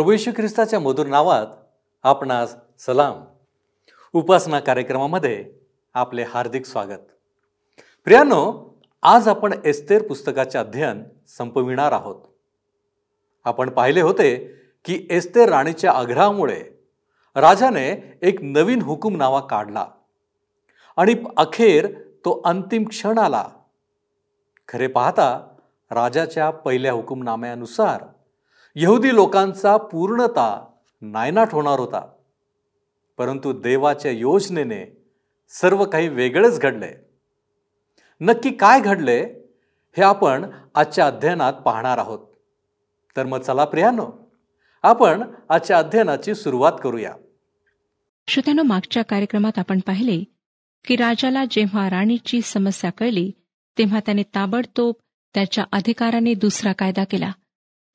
प्रभू येशू ख्रिस्ताच्या मधुर नावात आपणास सलाम. उपासना कार्यक्रमामध्ये आपले हार्दिक स्वागत. प्रियानो आज आपण एस्तेर पुस्तकाचे अध्ययन संपविणार आहोत. आपण पाहिले होते की एस्तेर राणीच्या आग्रहामुळे राजाने एक नवीन हुकुमनावा काढला. आणि अखेर तो अंतिम क्षण आला. खरे पाहता राजाच्या पहिल्या हुकुमनाम्यानुसार यहुदी लोकांचा पूर्णता नायनाट होणार होता. परंतु देवाच्या योजनेने सर्व काही वेगळेच घडले नक्की काय घडले हे आपण आजच्या अध्ययनात पाहणार आहोत. तर मग चला प्रियानो आपण आजच्या अध्ययनाची सुरुवात करूया. श्रोत्यानो मागच्या कार्यक्रमात आपण पाहिले की राजाला जेव्हा राणीची समस्या कळली तेव्हा त्याने ताबडतोब त्याच्या अधिकाराने दुसरा कायदा केला.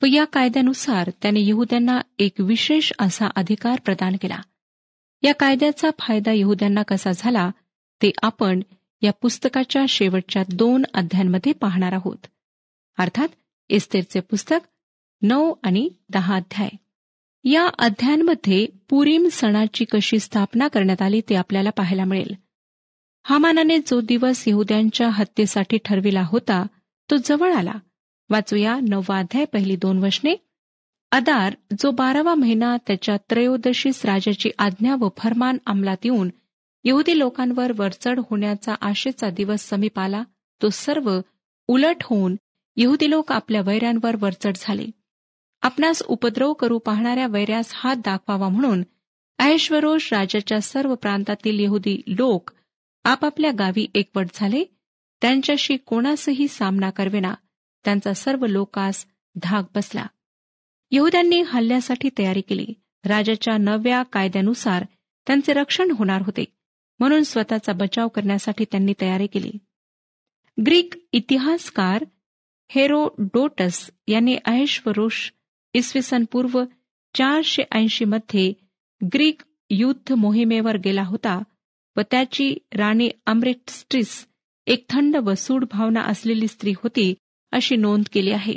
व या कायद्यानुसार त्याने यहुद्यांना एक विशेष असा अधिकार प्रदान केला. या कायद्याचा फायदा यहुद्यांना कसा झाला ते आपण या पुस्तकाच्या शेवटच्या दोन अध्यायांमध्ये पाहणार आहोत. अर्थात इस्तेरचे पुस्तक नऊ आणि दहा अध्याय. या अध्यायांमध्ये पुरीम सणाची कशी स्थापना करण्यात आली ते आपल्याला पाहायला मिळेल. हामानाने जो दिवस यहुद्यांच्या हत्येसाठी ठरविला होता तो जवळ आला. वाचूया नववा अध्याय पहिली दोन वशने अदार जो बारावा महिना त्याच्या त्रयोदशीस राजाची आज्ञा व फरमान अंमलात येऊन यहुदी लोकांवर वरचढ होण्याचा आशेचा दिवस समीप आला तो सर्व उलट होऊन यहुदी लोक आपल्या वैऱ्यांवर वरचढ झाले. आपणास उपद्रव करू पाहणाऱ्या वैऱ्यास हात दाखवावा म्हणून ऐश्वरोष राजाच्या सर्व प्रांतातील यहुदी लोक आपापल्या गावी एकवट झाले. त्यांच्याशी कोणासही सामना करवेना. त्यांचा सर्व लोकास धाक बसला. यहुद्यांनी हल्ल्यासाठी तयारी केली. राजाच्या नव्या कायद्यानुसार त्यांचे रक्षण होणार होते. म्हणून स्वतःचा बचाव करण्यासाठी त्यांनी तयारी केली. ग्रीक इतिहासकार हेरोडोटस यांनी ऐश्वरोष इसवी सन पूर्व चारशे ऐंशी मध्ये ग्रीक युद्ध मोहिमेवर गेला होता व त्याची राणी अमृतस्ट्रिस एक थंड व सूड भावना असलेली स्त्री होती अशी नोंद केली आहे.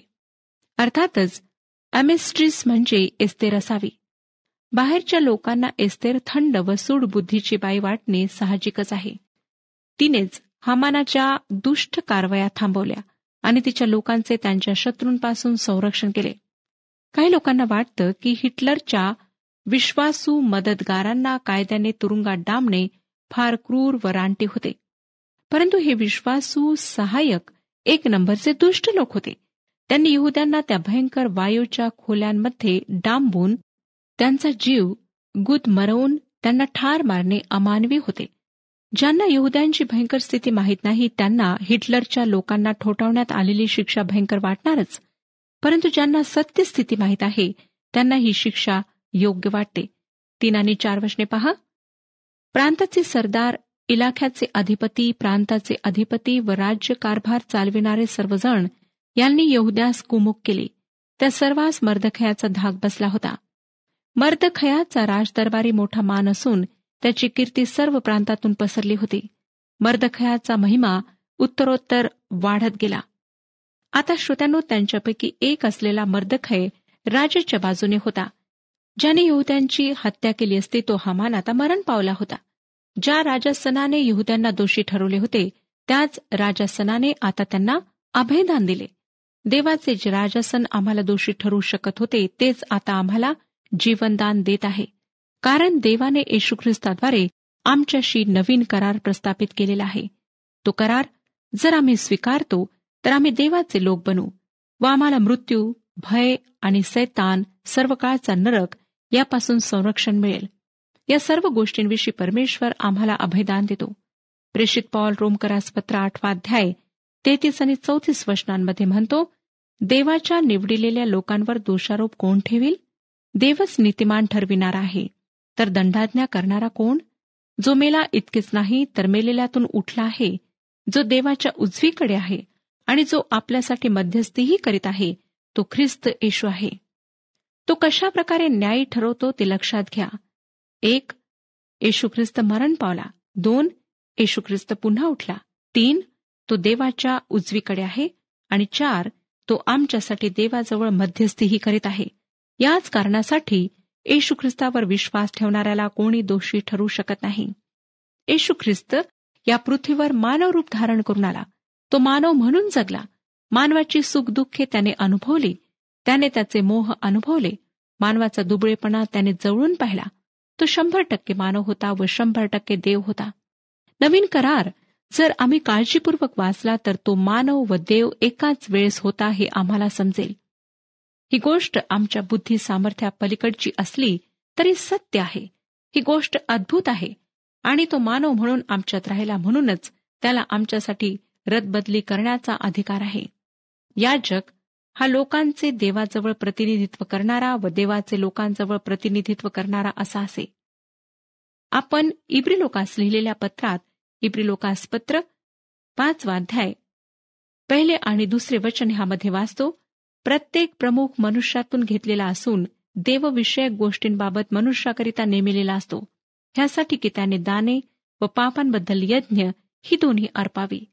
अर्थातच अमिस्ट्रिस म्हणजे एस्तेर असावी. बाहेरच्या लोकांना एस्तेर थंड व सूड बुद्धीची बाई वाटणे साहजिकच आहे. तिनेच हमानाच्या दुष्ट कारवाया थांबवल्या आणि तिच्या लोकांचे त्यांच्या शत्रूंपासून संरक्षण केले. काही लोकांना वाटतं की हिटलरच्या विश्वासू मदतगारांना कायद्याने तुरुंगात डांबणे फार क्रूर व रानटी होते. परंतु हे विश्वासू सहाय्यक एक नंबरचे दुष्ट लोक होते. त्यांनी यहुद्यांना त्या भयंकर वायूच्या खोल्यांमध्ये डांबून त्यांचा जीव गुद मरवून त्यांना ठार मारणे अमानवी होते. ज्यांना यहुद्यांची भयंकर स्थिती माहीत नाही त्यांना हिटलरच्या लोकांना ठोठावण्यात आलेली शिक्षा भयंकर वाटणारच. परंतु ज्यांना सत्य स्थिती माहीत आहे त्यांना ही शिक्षा योग्य वाटते. तीन आणि चार वशने पहा. प्रांताचे सरदार इलाख्याचे अधिपती प्रांताचे अधिपती व राज्य कारभार चालविणारे सर्वजण यांनी यहुद्यास कुमुक केले. त्या सर्वांस मर्दखयाचा धाक बसला होता. मर्दखयाचा राजदरबारी मोठा मान असून त्याची कीर्ती सर्व प्रांतातून पसरली होती. मर्दखयाचा महिमा उत्तरोत्तर वाढत गेला. आता श्रोत्यांनो त्यांच्यापैकी एक असलेला मर्दखय राजाच्या बाजूने होता. ज्याने यहुद्यांची हत्या केली असती तो हमान आता मरण पावला होता. ज्या राजासनाने यहुद्यांना दोषी ठरवले होते त्याच राजासनाने आता त्यांना अभयदान दिले. देवाचे जे राजासन आम्हाला दोषी ठरवू शकत होते तेच आता आम्हाला जीवनदान देत आहे. कारण देवाने येशू ख्रिस्ताद्वारे आमच्याशी नवीन करार प्रस्थापित केलेला आहे. तो करार जर आम्ही स्वीकारतो तर आम्ही देवाचे लोक बनू व आम्हाला मृत्यू भय आणि सैतान सर्व काळचा नरक यापासून संरक्षण मिळेल. या सर्व गोष्टींविषयी परमेश्वर आम्हाला अभयदान देतो. प्रेषित पॉल रोमकरास पत्र आठवा अध्याय तेहतीस आणि चौतीस वचनांमध्ये म्हणतो देवाच्या निवडिलेल्या लोकांवर दोषारोप कोण ठेवील? देवच नीतिमान ठरविणार आहे. तर दंडाज्ञा करणारा कोण? जो मेला इतकेच नाही तर मेलेल्यातून उठला आहे. जो देवाच्या उजवीकडे आहे आणि जो आपल्यासाठी मध्यस्थीही करीत आहे तो ख्रिस्त येशू आहे. तो कशा प्रकारे न्यायी ठरवतो ते लक्षात घ्या. एक येशू ख्रिस्त मरण पावला. दोन येशू ख्रिस्त पुन्हा उठला. तीन तो देवाच्या उजवीकडे आहे. आणि चार तो आमच्यासाठी देवाजवळ मध्यस्थीही करीत आहे. याच कारणासाठी येशू ख्रिस्तावर विश्वास ठेवणाऱ्याला कोणी दोषी ठरू शकत नाही. येशू ख्रिस्त या पृथ्वीवर मानव रूप धारण करून आला. तो मानव म्हणून जगला. मानवाची सुखदुःखे त्याने अनुभवली. त्याने त्याचे मोह अनुभवले. मानवाचा दुबळेपणा त्याने जवळून पाहिला. तो शंभर टक्के मानव होता व शंभर टक्के देव होता. नवीन करार जर आम्ही काळजीपूर्वक वाचला तर तो मानव व देव एकाच वेळेस होता हे आम्हाला समजेल. ही गोष्ट आमच्या बुद्धी सामर्थ्या पलीकडची असली तरी सत्य आहे. ही गोष्ट अद्भुत आहे. आणि तो मानव म्हणून आमच्यात राहिला म्हणूनच त्याला आमच्यासाठी रदबदली करण्याचा अधिकार आहे. याजक हा लोकांचे देवाजवळ प्रतिनिधित्व करणारा व देवाचे लोकांजवळ प्रतिनिधित्व करणारा असा असे. आपण इब्री लोकास लिहिलेल्या पत्रात इब्री लोकास पत्र पाचवा अध्याय पहिले आणि दुसरे वचन ह्यामध्ये वाचतो प्रत्येक प्रमुख मनुष्यातून घेतलेला असून देवविषयक गोष्टींबाबत मनुष्याकरिता नेमिलेला असतो. ह्यासाठी की त्याने दाने व पापांबद्दल यज्ञ ही दोन्ही अर्पावी.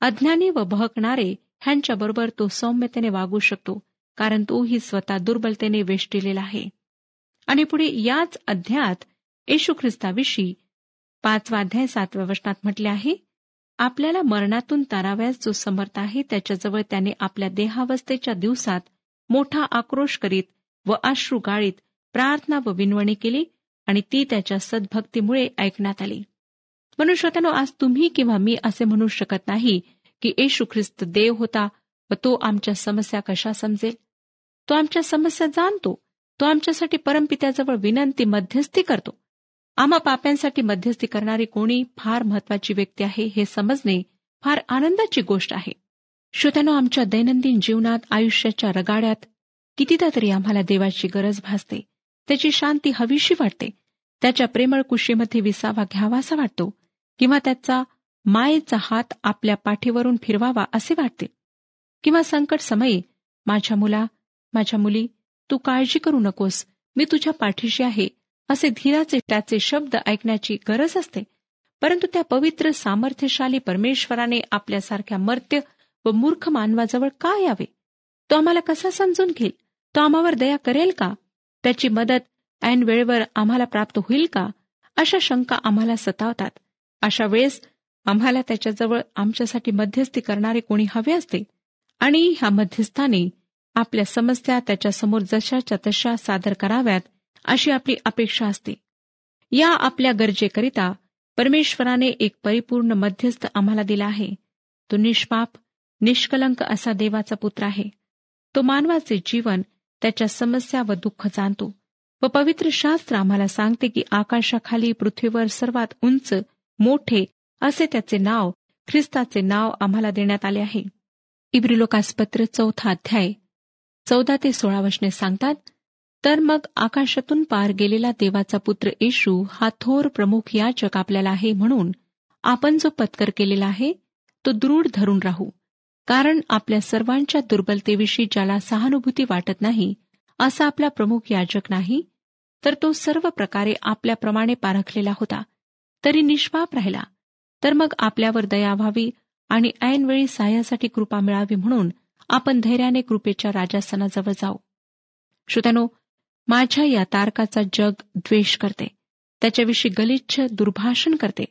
अज्ञानी व बहकणारे ह्यांच्याबरोबर तो सौम्यतेने वागू शकतो कारण तोही स्वतः दुर्बलतेने वेष्टिलेला आहे. आणि पुढे याच अध्यात येशू ख्रिस्ताविषयी पाचवा अध्याय सातव्या वचनात म्हटले आहे आपल्याला मरणातून ताराव्यास जो समर्थ आहे त्याच्याजवळ त्याने आपल्या देहावस्थेच्या दिवसात मोठा आक्रोश करीत व अश्रू गाळीत प्रार्थना व विनवणी केली आणि ती त्याच्या सद्भक्तीमुळे ऐकण्यात आली. म्हणून श्रोत्यानो आज तुम्ही किंवा मी असे म्हणू शकत नाही की येशू ख्रिस्त देव होता व तो आमच्या समस्या कशा समजेल? तो आमच्या समस्या जाणतो. तो आमच्यासाठी परमपित्याजवळ विनंती मध्यस्थी करतो. आम्हा पाप्यांसाठी मध्यस्थी करणारी कोणी फार महत्वाची व्यक्ती आहे हे समजणे फार आनंदाची गोष्ट आहे. श्रोत्यानो आमच्या दैनंदिन जीवनात आयुष्याच्या रगाड्यात कितीदा तरी आम्हाला देवाची गरज भासते. त्याची शांती हवीशी वाटते. त्याच्या प्रेमळ कुशीमध्ये विसावा घ्यावासा वाटतो. किंवा त्याचा मायेचा हात आपल्या पाठीवरून फिरवावा असे वाटते. किंवा संकट समयी माझ्या मुला माझ्या मुली तू काळजी करू नकोस मी तुझ्या पाठीशी आहे असे धीराचे त्याचे शब्द ऐकण्याची गरज असते. परंतु त्या पवित्र सामर्थ्यशाली परमेश्वराने आपल्यासारख्या मर्त्य व मूर्ख मानवाजवळ का यावे? तो आम्हाला कसा समजून घेईल? तो आम्हावर दया करेल का? त्याची मदत ऐन वेळेवर आम्हाला प्राप्त होईल का? अशा शंका आम्हाला सतावतात. अशा वेळेस आम्हाला त्याच्याजवळ आमच्यासाठी मध्यस्थी करणारे कोणी हवे असते? आणि ह्या मध्यस्थाने आपल्या समस्या त्याच्यासमोर जशाच्या तशा सादर कराव्यात अशी आपली अपेक्षा असते. या आपल्या गरजेकरिता परमेश्वराने एक परिपूर्ण मध्यस्थ आम्हाला दिला आहे. तो निष्पाप निष्कलंक असा देवाचा पुत्र आहे. तो मानवाचे जीवन त्याच्या समस्या व दुःख जाणतो व पवित्र शास्त्र आम्हाला सांगते की आकाशाखाली पृथ्वीवर सर्वात उंच मोठे असे त्याचे नाव ख्रिस्ताचे नाव आम्हाला देण्यात आले आहे. इब्रिलोकासपत्र चौथा अध्याय चौदा ते सोळा वशने सांगतात तर मग आकाशातून पार गेलेला देवाचा पुत्र येशू हा थोर प्रमुख याचक आपल्याला आहे म्हणून आपण जो पत्कर केलेला आहे तो दृढ धरून राहू. कारण आपल्या सर्वांच्या दुर्बलतेविषयी ज्याला सहानुभूती वाटत नाही असा आपला प्रमुख याजक नाही तर तो सर्व प्रकारे आपल्याप्रमाणे पारखलेला होता. तरी निष्पाप राहिला. तर मग आपल्यावर दया व्हावी आणि ऐनवेळी सहाय्यासाठी कृपा मिळावी म्हणून आपण धैर्याने कृपेच्या राजासनाजवळ जाऊ. श्रोत्यानो माझ्या या तारकाचा जग द्वेष करते. त्याच्याविषयी गलिच्छ दुर्भाषण करते.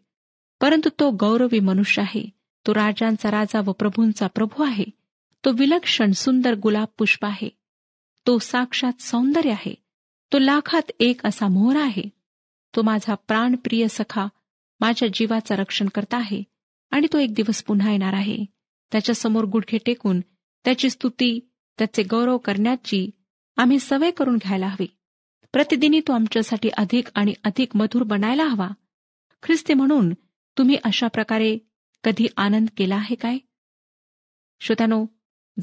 परंतु तो गौरवी मनुष्य आहे. तो राजांचा राजा व प्रभूंचा प्रभू आहे. तो विलक्षण सुंदर गुलाब पुष्प आहे. तो साक्षात सौंदर्य आहे. तो लाखात एक असा मोहरा आहे. तो माझा प्राणप्रिय सखा माझ्या जीवाचा रक्षण करता आहे आणि तो एक दिवस पुन्हा येणार आहे. त्याच्यासमोर गुडघे टेकून त्याची स्तुती त्याचे गौरव करण्याची आम्ही सवय करून घ्यायला हवी. प्रतिदिनी तो आमच्यासाठी अधिक आणि अधिक मधुर बनायला हवा. ख्रिस्ते म्हणून तुम्ही अशा प्रकारे कधी आनंद केला आहे काय? श्रोत्यानो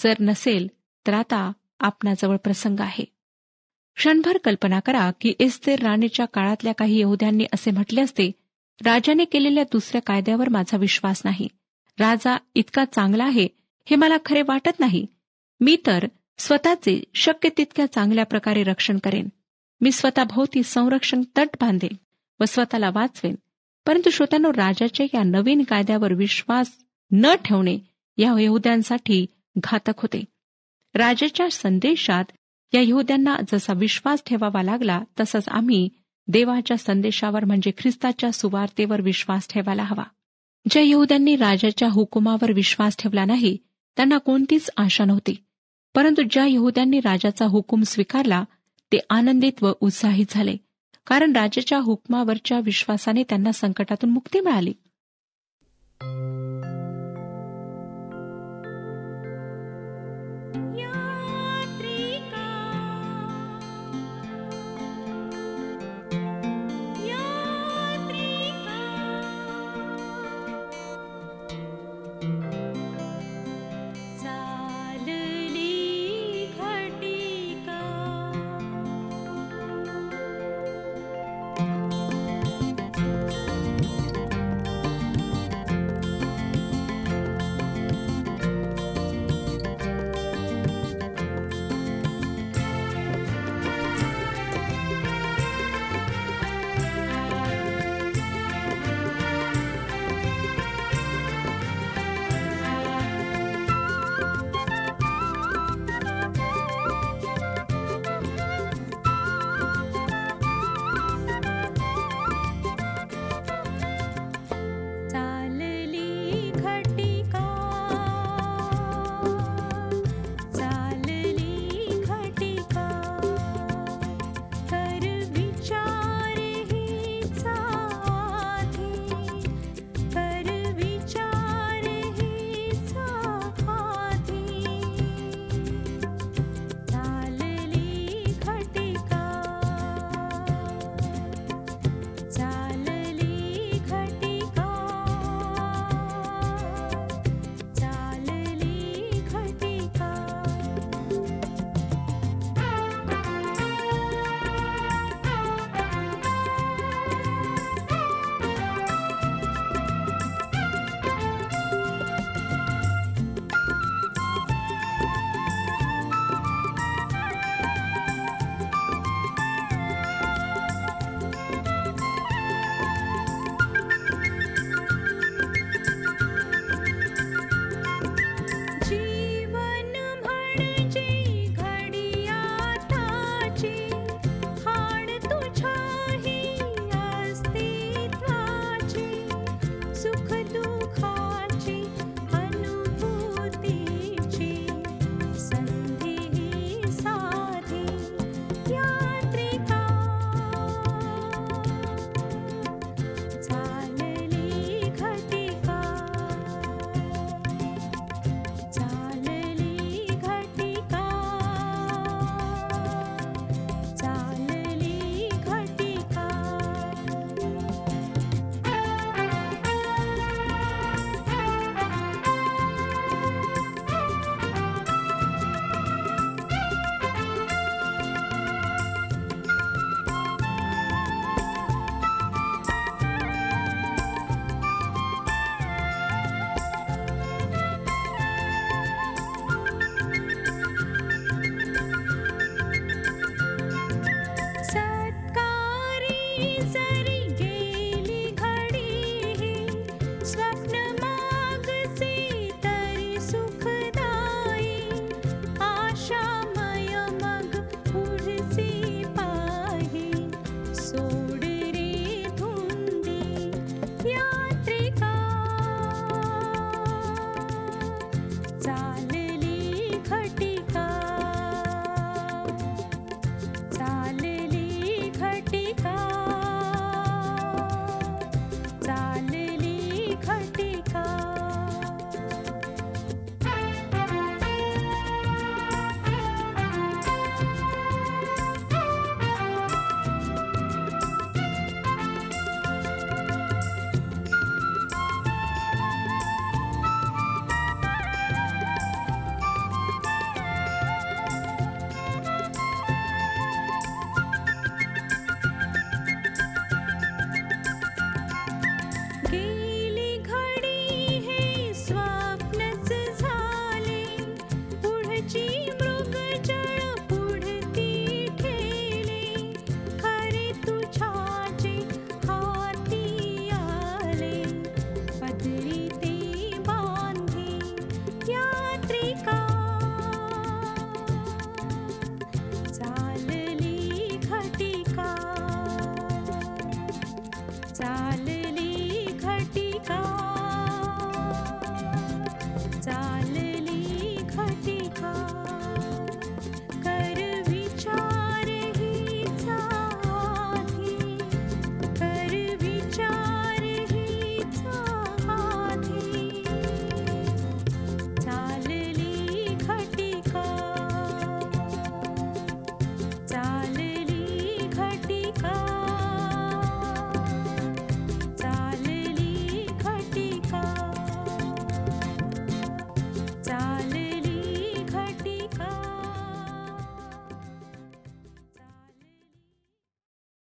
जर नसेल तर आता आपणाजवळ प्रसंग आहे. क्षणभर कल्पना करा की एस्तेर राणीच्या काळातल्या काही यहुद्यांनी असे म्हटले असते राजाने केलेल्या दुसऱ्या कायद्यावर माझा विश्वास नाही. राजा इतका चांगला आहे हे मला खरे वाटत नाही. मी तर स्वतःचे शक्य तितक्या चांगल्या प्रकारे रक्षण करेन. मी स्वतःभोवती संरक्षण तट बांधेन व स्वतःला वाचवेन. परंतु श्रोत्यानो राजाच्या या नवीन कायद्यावर विश्वास न ठेवणे या यहुद्यांसाठी घातक होते. राजाच्या संदेशात या यहुद्यांना जसा विश्वास ठेवावा लागला तसंच आम्ही देवाच्या संदेशावर म्हणजे ख्रिस्ताच्या सुवार्तेवर विश्वास ठेवायला हवा. ज्या यहुद्यांनी राजाच्या हुकुमावर विश्वास ठेवला नाही त्यांना कोणतीच आशा नव्हती. परंतु ज्या यहुद्यांनी राजाचा हुकूम स्वीकारला ते आनंदित व उत्साहित झाले कारण राजाच्या हुकमावरच्या विश्वासाने त्यांना संकटातून मुक्ती मिळाली.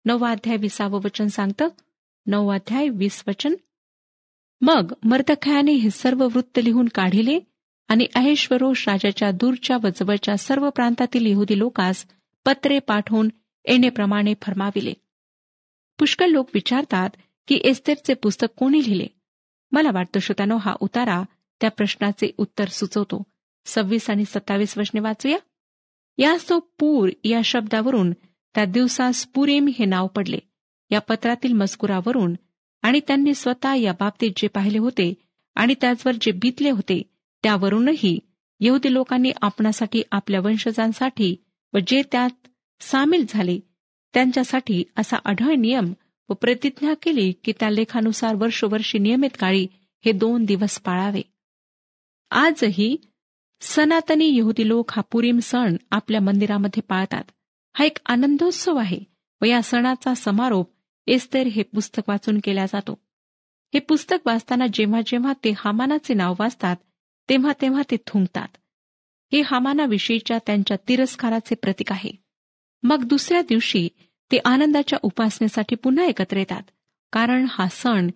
नववा अध्याय विसावं वचन सांगतं नववा अध्याय वीस वचन. मग मर्दखयाने हे सर्व वृत्त लिहून काढिले आणि अहेश्वरोष राजाच्या दूरच्या व जवळच्या सर्व प्रांतातील यहुदी लोकास पत्रे पाठवून येणेप्रमाणे फरमाविले. पुष्कळ लोक विचारतात की एस्तेरचे पुस्तक कोणी लिहिले? मला वाटतं श्रोतानो हा उतारा त्या प्रश्नाचे उत्तर सुचवतो. सव्वीस आणि सत्तावीस वचने वाचूया? यास तो पूर या शब्दावरून त्या दिवसास पुरेम हे नाव पडले. या पत्रातील मजकुरावरून आणि त्यांनी स्वतः या बाबतीत जे पाहिले होते आणि त्याचवर जे बितले होते त्यावरूनही यहुदी लोकांनी आपणासाठी आपल्या वंशजांसाठी व जे त्यात सामील झाले त्यांच्यासाठी असा आढळ नियम व प्रतिज्ञा केली की त्या लेखानुसार वर्षोवर्षी नियमित काळी हे दोन दिवस पाळावे. आजही सनातनी यहुदी लोक हा पुरीम सण आपल्या मंदिरामध्ये पाळतात. हा एक आनंदोत्सव आहे व या सणाचा समारोप एस्तेर हे पुस्तक वाचून केला जातो. हे पुस्तक वाचताना जेव्हा जेव्हा ते हामानाचे नाव वाचतात तेव्हा तेव्हा ते थुंकतात. हे हामानाविषयीच्या त्यांच्या तिरस्काराचे प्रतीक आहे. मग दुसऱ्या दिवशी ते आनंदाच्या उपासनेसाठी पुन्हा एकत्र येतात कारण हा सण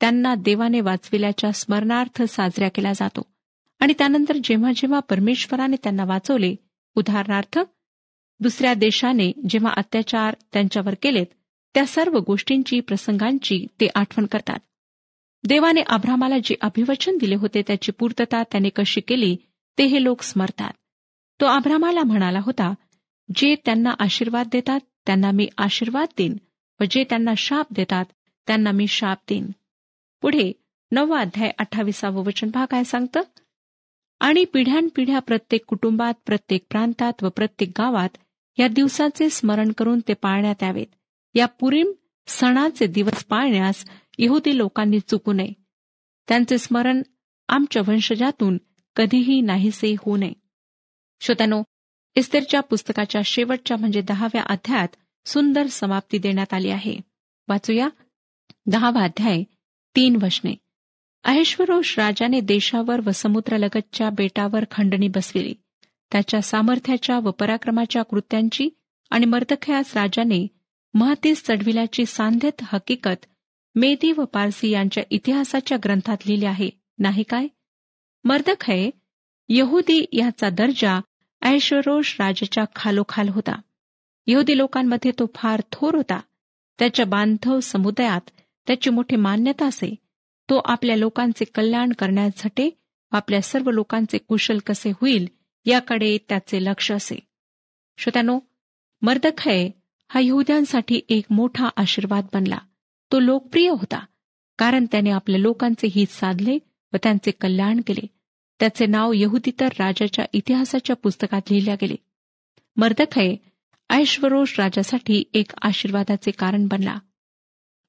त्यांना देवाने वाचविल्याच्या स्मरणार्थ साजरा केला जातो. आणि त्यानंतर जेव्हा जेव्हा परमेश्वराने त्यांना वाचवले उदाहरणार्थ दुसऱ्या देशाने जेव्हा अत्याचार त्यांच्यावर केलेत त्या सर्व गोष्टींची प्रसंगांची ते आठवण करतात. देवाने आभ्रामाला जे अभिवचन दिले होते त्याची पूर्तता त्याने कशी केली ते हे लोक स्मरतात. तो आभ्रामाला म्हणाला होता जे त्यांना आशीर्वाद देतात त्यांना मी आशीर्वाद देईन व जे त्यांना शाप देतात त्यांना मी शाप देईन. पुढे नववा अध्याय अठ्ठावीसावं वचन भाग काय सांगतं? आणि पिढ्यानपिढ्या प्रत्येक कुटुंबात प्रत्येक प्रांतात व प्रत्येक गावात या दिवसाचे स्मरण करून ते पाळण्यात यावेत. या पुरीम सणाचे दिवस पाळण्यास यहुदी लोकांनी चुकू नये. त्यांचे स्मरण आमच्या वंशजातून कधीही नाहीसे होऊ नये. श्रोत्यानो इस्तेरच्या पुस्तकाच्या शेवटच्या म्हणजे दहाव्या अध्यायात सुंदर समाप्ती देण्यात आली आहे. वाचूया दहावा अध्याय तीन वशने अहेश्वरोष राजाने देशावर व समुद्रलगतच्या बेटावर खंडणी बसविली. त्याच्या सामर्थ्याच्या व पराक्रमाच्या कृत्यांची आणि मर्दखयास राजाने महतीस चढविल्याची सांध्यत हकीकत मेदी व पारसी यांच्या इतिहासाच्या ग्रंथात लिहिली आहे. नाही काय? मर्दखय यहुदी याचा दर्जा ऐश्वरोष राजाच्या खालोखाल होता. यहुदी लोकांमध्ये तो फार थोर होता. त्याच्या बांधव समुदायात त्याची मोठी मान्यता असे. तो आपल्या लोकांचे कल्याण करण्यासाठी झटे आपल्या सर्व लोकांचे कुशल कसे होईल याकडे त्याचे लक्ष असे. श्रोत्यानो मर्दखय हा यहुद्यांसाठी एक मोठा आशीर्वाद बनला. तो लोकप्रिय होता कारण त्याने आपल्या लोकांचे हित साधले व त्यांचे कल्याण केले. त्याचे नाव यहुदीतर राजाच्या इतिहासाच्या पुस्तकात लिहिल्या गेले. मर्दखय ऐश्वरोष राजासाठी एक आशीर्वादाचे कारण बनला.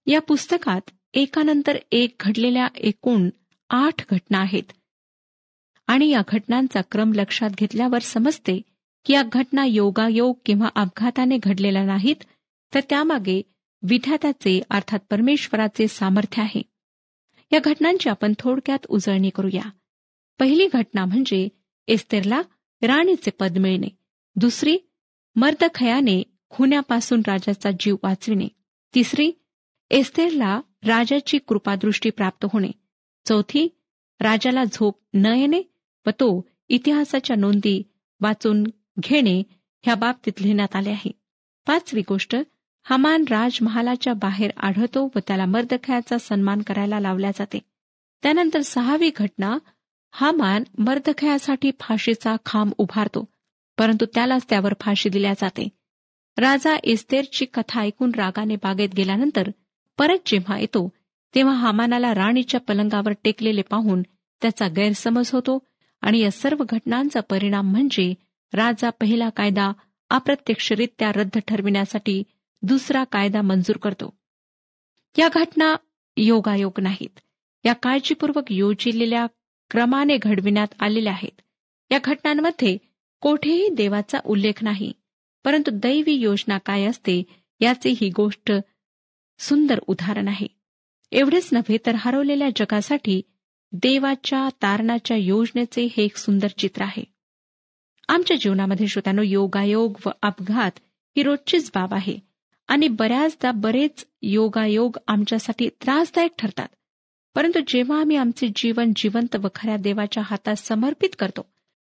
या पुस्तकात एकानंतर एक घडलेल्या एकूण आठ घटना आहेत. आणि या घटनांचा क्रम लक्षात घेतल्यावर समजते की या घटना योगायोग किंवा अपघाताने घडलेल्या नाहीत तर त्यामागे विधात्याचे अर्थात परमेश्वराचे सामर्थ्य आहे. या घटनांची आपण थोडक्यात उजळणी करूया. पहिली घटना म्हणजे एस्तेरला राणीचे पद मिळणे. दुसरी मर्दखयाने खुन्यापासून राजाचा जीव वाचविणे. तिसरी एस्तेरला राजाची कृपादृष्टी प्राप्त होणे. चौथी राजाला झोप न येणे. व तो इतिहासाच्या नोंदी वाचून घेणे ह्या बाबतीत लिहिण्यात आले आहे. पाचवी गोष्ट हमान राजमहालाच्या बाहेर आढळतो व त्याला मर्दखयाचा सन्मान करायला लावल्या जाते. त्यानंतर सहावी घटना हामान मर्दखयासाठी फाशीचा खांब उभारतो परंतु त्यालाच त्यावर फाशी दिल्या जाते. राजा इस्तेरची कथा ऐकून रागाने बागेत गेल्यानंतर परत जेव्हा येतो तेव्हा हामानाला राणीच्या पलंगावर टेकलेले पाहून त्याचा गैरसमज होतो आणि या सर्व घटनांचा परिणाम म्हणजे राजा पहिला कायदा अप्रत्यक्षरित्या रद्द ठरविण्यासाठी दुसरा कायदा मंजूर करतो. या घटना योगायोग नाहीत. या काळजीपूर्वक योजिलेल्या क्रमाने घडविण्यात आलेल्या आहेत. या घटनांमध्ये कोठेही देवाचा उल्लेख नाही परंतु दैवी योजना काय असते याचे ही गोष्ट सुंदर उदाहरण आहे. एवढेच नव्हे तर हरवलेल्या जगासाठी देवाच्या तारणाच्या योजनेचे हे एक सुंदर चित्र आहे. आमच्या जीवनामध्ये श्रोत्यानो योगायोग व अपघात ही रोजचीच बाब आहे आणि बऱ्याचदा बरेच योगायोग आमच्यासाठी त्रासदायक ठरतात. परंतु जेव्हा आम्ही आमचे जीवन जिवंत व खऱ्या देवाच्या हातात समर्पित करतो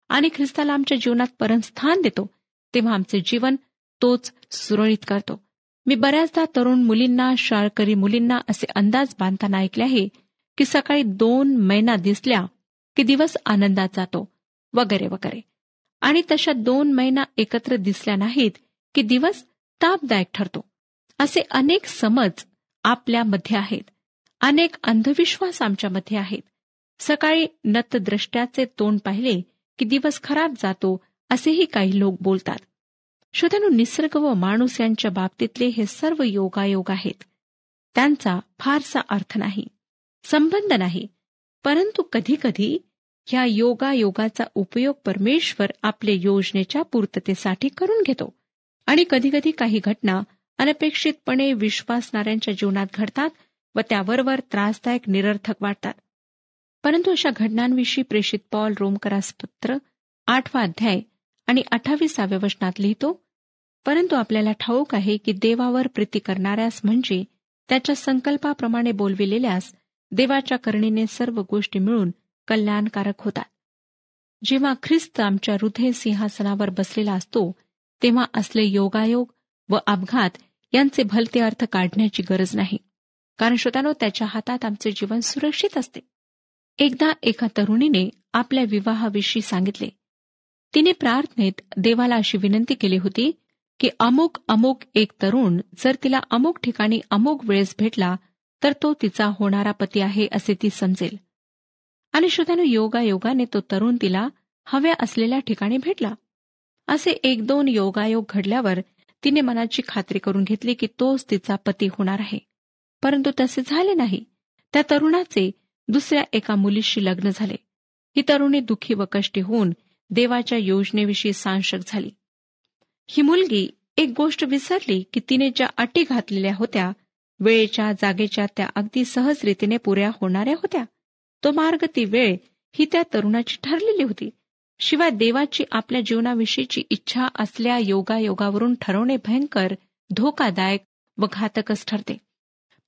आणि ख्रिस्ताला आमच्या जीवनात परमस्थान देतो तेव्हा आमचे जीवन तोच सुरळीत करतो. मी बऱ्याचदा तरुण मुलींना शाळकरी मुलींना असे अंदाज बांधताना ऐकले आहे की सकाळी दोन महिना दिसल्या की दिवस आनंदात जातो वगैरे वगैरे. आणि तशा दोन महिना एकत्र दिसल्या नाहीत की दिवस तापदायक ठरतो. असे अनेक समज आपल्यामध्ये आहेत. अनेक अंधविश्वास आमच्यामध्ये आहेत. सकाळी नतद्रष्ट्याचे तोंड पाहिले की दिवस खराब जातो असेही काही लोक बोलतात. श्रोत्यानो निसर्ग व माणूस यांच्या बाबतीतले हे सर्व योगायोग आहेत. त्यांचा फारसा अर्थ नाही. संबंध नाही. परंतु कधीकधी ह्या योगायोगाचा उपयोग परमेश्वर आपले योजनेच्या पूर्ततेसाठी करून घेतो. आणि कधीकधी काही घटना अनपेक्षितपणे विश्वासणाऱ्यांच्या जीवनात घडतात व त्याबरोबर त्रासदायक निरर्थक वाटतात परंतु अशा घटनांविषयी प्रेषित पॉल रोमकरास पत्र आठवा अध्याय आणि अठ्ठावीसाव्या वचनात लिहितो परंतु आपल्याला ठाऊक आहे की देवावर प्रीती करणाऱ्यास म्हणजे त्याच्या संकल्पाप्रमाणे बोलविलेल्यास देवाच्या करणीने सर्व गोष्टी मिळून कल्याणकारक होतात. जेव्हा ख्रिस्त आमच्या हृदय सिंहासनावर बसलेला असतो तेव्हा असले योगायोग व अपघात यांचे भलते अर्थ काढण्याची गरज नाही. कारण श्रोतानो त्याच्या हातात आमचे जीवन सुरक्षित असते. एकदा एका तरुणीने आपल्या विवाहाविषयी सांगितले. तिने प्रार्थनेत देवाला अशी विनंती केली होती की अमुक अमुक एक तरुण जर तिला अमुक ठिकाणी अमुक वेळेस भेटला तर तो तिचा होणारा पती आहे असे ती समजेल. आणि श्रोत्यानं योगायोगाने तो तरुण तिला हव्या असलेल्या ठिकाणी भेटला. असे एक दोन योगायोग घडल्यावर तिने मनाची खात्री करून घेतली की तोच तिचा पती होणार आहे. परंतु तसे झाले नाही. त्या तरुणाचे दुसऱ्या एका मुलीशी लग्न झाले. ही तरुणी दुःखी व कष्टी होऊन देवाच्या योजनेविषयी सांशक झाली. ही मुलगी एक गोष्ट विसरली की तिने ज्या अटी घातलेल्या होत्या वेळेच्या जागेच्या त्या अगदी सहज रीतीने पुऱ्या होणाऱ्या होत्या. तो मार्ग ती वेळ ही त्या तरुणाची ठरलेली होती. शिवाय देवाची आपल्या जीवनाविषयीची इच्छा असल्या योगायोगावरून ठरवणे भयंकर धोकादायक व घातकच ठरते.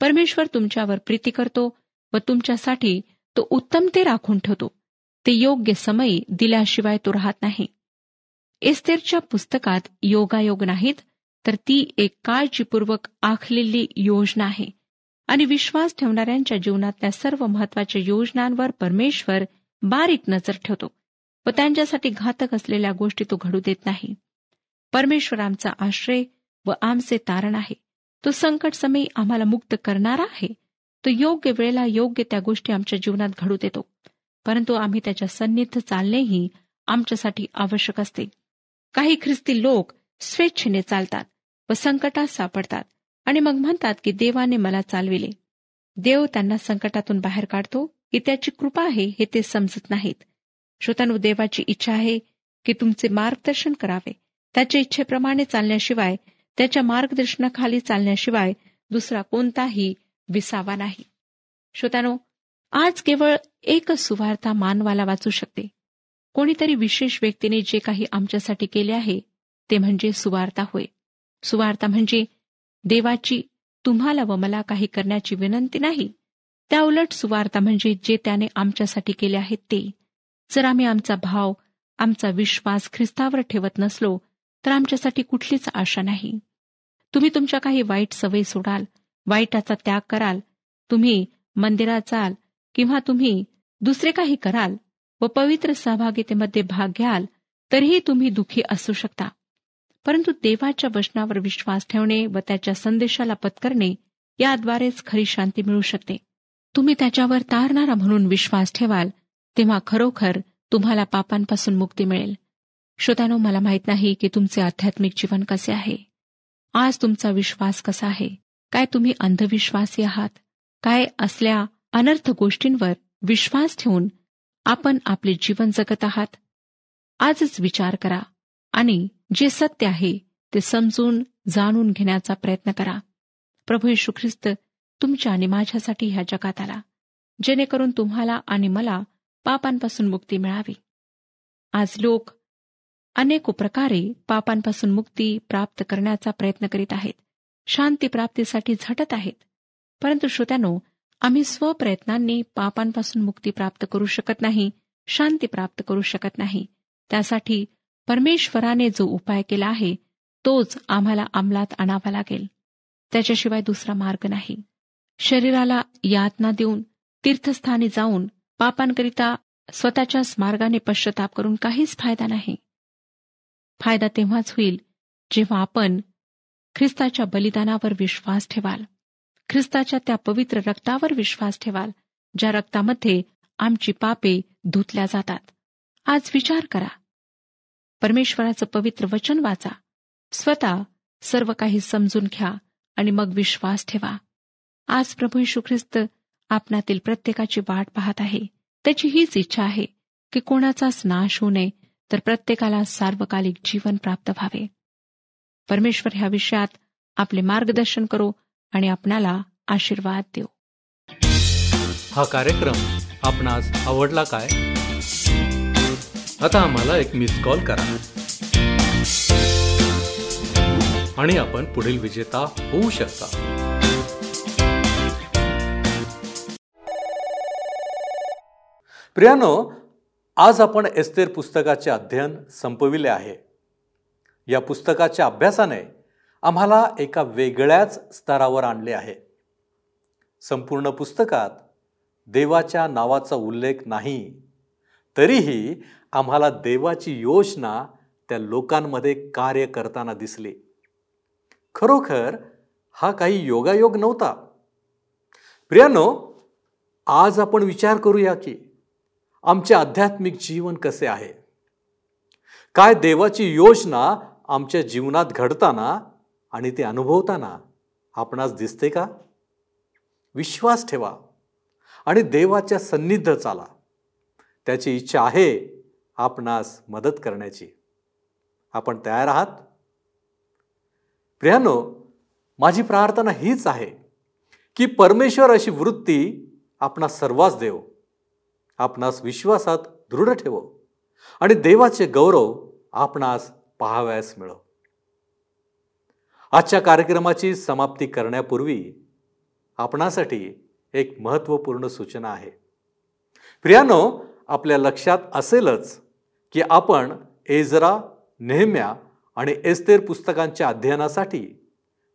परमेश्वर तुमच्यावर प्रीती करतो व तुमच्यासाठी तो उत्तम ते राखून ठेवतो. ते योग्य समयी दिल्याशिवाय तो राहत नाही. एस्तेरच्या पुस्तकात योगायोग नाहीत तर ती एक काळजीपूर्वक आखलेली योजना आहे. आणि विश्वास ठेवणाऱ्यांच्या जीवनातल्या सर्व महत्त्वाच्या योजनांवर परमेश्वर बारीक नजर ठेवतो व त्यांच्यासाठी घातक असलेल्या गोष्टी तो घडू देत नाही. परमेश्वर आमचा आश्रय व आमचे तारण आहे. तो संकट समयी आम्हाला मुक्त करणारा आहे. तो योग्य वेळेला योग्य त्या गोष्टी आमच्या जीवनात घडू देतो. परंतु आम्ही त्याच्या सन्निध चालणेही आमच्यासाठी आवश्यक असते. काही ख्रिस्ती लोक स्वेच्छेने चालतात व संकटात सापडतात आणि मग म्हणतात की देवाने मला चालविले. देव त्यांना संकटातून बाहेर काढतो की त्याची कृपा आहे हे ते समजत नाहीत. श्रोतानु देवाची इच्छा आहे की तुमचे मार्गदर्शन करावे. त्याच्या इच्छेप्रमाणे चालण्याशिवाय त्याच्या मार्गदर्शनाखाली चालण्याशिवाय दुसरा कोणताही विसावा नाही. श्रोतानो आज केवळ एकच सुवार्ता मानवाला वाचू शकते. कोणीतरी विशेष व्यक्तीने जे काही आमच्यासाठी केले आहे ते म्हणजे सुवार्ता होय. सुवार्ता म्हणजे देवाची तुम्हाला व मला काही करण्याची विनंती नाही. त्या उलट सुवार्ता म्हणजे जे त्याने आमच्यासाठी केले आहे ते. जर आम्ही आमचा भाव आमचा विश्वास ख्रिस्तावर ठेवत नसलो तर आमच्यासाठी कुठलीच आशा नाही. तुम्ही तुमच्या काही वाईट सवयी सोडाल वाईटाचा त्याग कराल तुम्ही मंदिरात जाल किंवा तुम्ही दुसरे काही कराल व पवित्र सहभागितेमध्ये भाग घ्याल तरीही तुम्ही दुःखी असू शकता. परंतु देवाच्या वचनावर विश्वास ठेवणे व त्याच्या संदेशाला पत्करणे याद्वारेच खरी शांती मिळू शकते. तुम्ही त्याच्यावर तारणारा म्हणून विश्वास ठेवाल तेव्हा खरोखर तुम्हाला पापांपासून मुक्ती मिळेल. श्रोत्यानो मला माहीत नाही की तुमचे आध्यात्मिक जीवन कसे आहे. आज तुमचा विश्वास कसा आहे? काय तुम्ही अंधविश्वासी आहात? काय असल्या अनर्थ गोष्टींवर विश्वास ठेवून आपण आपले जीवन जगत आहात? आजच विचार करा आणि जे सत्य आहे ते समजून जाणून घेण्याचा प्रयत्न करा. प्रभू येशू ख्रिस्त तुमच्या आणि माझ्यासाठी ह्या जगात आला जेणेकरून तुम्हाला आणि मला पापांपासून मुक्ती मिळावी. आज लोक अनेक प्रकारे पापांपासून मुक्ती प्राप्त करण्याचा प्रयत्न करीत आहेत शांतीप्राप्तीसाठी झटत आहेत. परंतु श्रोत्यानो आम्ही स्वप्रयत्नांनी पापांपासून मुक्ती प्राप्त करू शकत नाही शांती प्राप्त करू शकत नाही. त्यासाठी परमेश्वराने जो उपाय केला आहे तोच आम्हाला अंमलात आणावा लागेल. त्याच्याशिवाय दुसरा मार्ग नाही. शरीराला यातना देऊन तीर्थस्थानी जाऊन पापांकरिता स्वतःच्याच मार्गाने पश्चाताप करून काहीच फायदा नाही. फायदा तेव्हाच होईल जेव्हा आपण ख्रिस्ताच्या बलिदानावर विश्वास ठेवाल. ख्रिस्ताच्या त्या पवित्र रक्तावर विश्वास ठेवाल ज्या रक्तामध्ये आमची पापे धुतल्या जातात. आज विचार करा परमेश्वराचं पवित्र वचन वाचा. स्वतः सर्व काही समजून घ्या आणि मग विश्वास ठेवा. आज प्रभू यशू ख्रिस्त आपणातील प्रत्येकाची वाट पाहत आहे. त्याची हीच इच्छा आहे की कोणाचाच नाश होऊ नये तर प्रत्येकाला सार्वकालिक जीवन प्राप्त व्हावे. परमेश्वर ह्या विषयात आपले मार्गदर्शन करो आणि आपणाला आशीर्वाद देऊ. हा कार्यक्रम आपणास आवडला काय? आता आम्हाला एक मिस कॉल करा. आणि आपण पुढील विजेता होऊ शकता. प्रियानो आज आपण एस्तेर पुस्तकाचे अध्ययन संपविले आहे. या पुस्तकाच्या अभ्यासाने आम्हाला एका वेगळ्याच स्तरावर आणले आहे. संपूर्ण पुस्तकात देवाच्या नावाचा उल्लेख नाही तरीही आम्हाला देवाची योजना त्या लोकांमध्ये कार्य करताना दिसली. खरोखर हा काही योगायोग नव्हता. प्रियानो आज आपण विचार करूया की आमचे आध्यात्मिक जीवन कसे आहे? काय देवाची योजना आमच्या जीवनात घडताना आणि ते अनुभवताना आपणास दिसते का? विश्वास ठेवा आणि देवाच्या सन्निध चाला. त्याची इच्छा आहे आपणास मदत करण्याची. आपण तयार आहात? प्रियानो माझी प्रार्थना हीच आहे की परमेश्वर अशी वृत्ती आपणास सर्वांस देव. आपणास विश्वासात दृढ ठेवो आणि देवाचे गौरव आपणास पाहावयास मिळो. आजच्या कार्यक्रमाची समाप्ती करण्यापूर्वी आपणासाठी एक महत्त्वपूर्ण सूचना आहे. प्रियानो आपल्या लक्षात असेलच की आपण एजरा नेहम्या आणि एस्तेर पुस्तकांच्या अध्ययनासाठी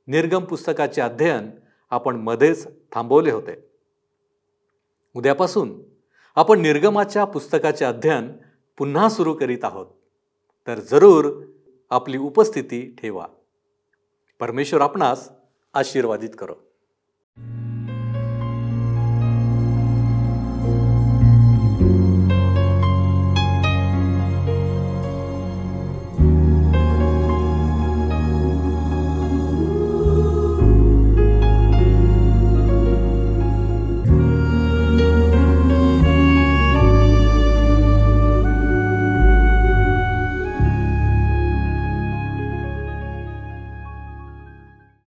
निर्गम पुस्तकाचे अध्ययन आपण मध्येच थांबवले होते. उद्यापासून आपण निर्गमाच्या पुस्तकाचे अध्ययन पुन्हा सुरू करीत आहोत. तर जरूर आपली उपस्थिती ठेवा. परमेश्वर आपणास आशीर्वादित करो.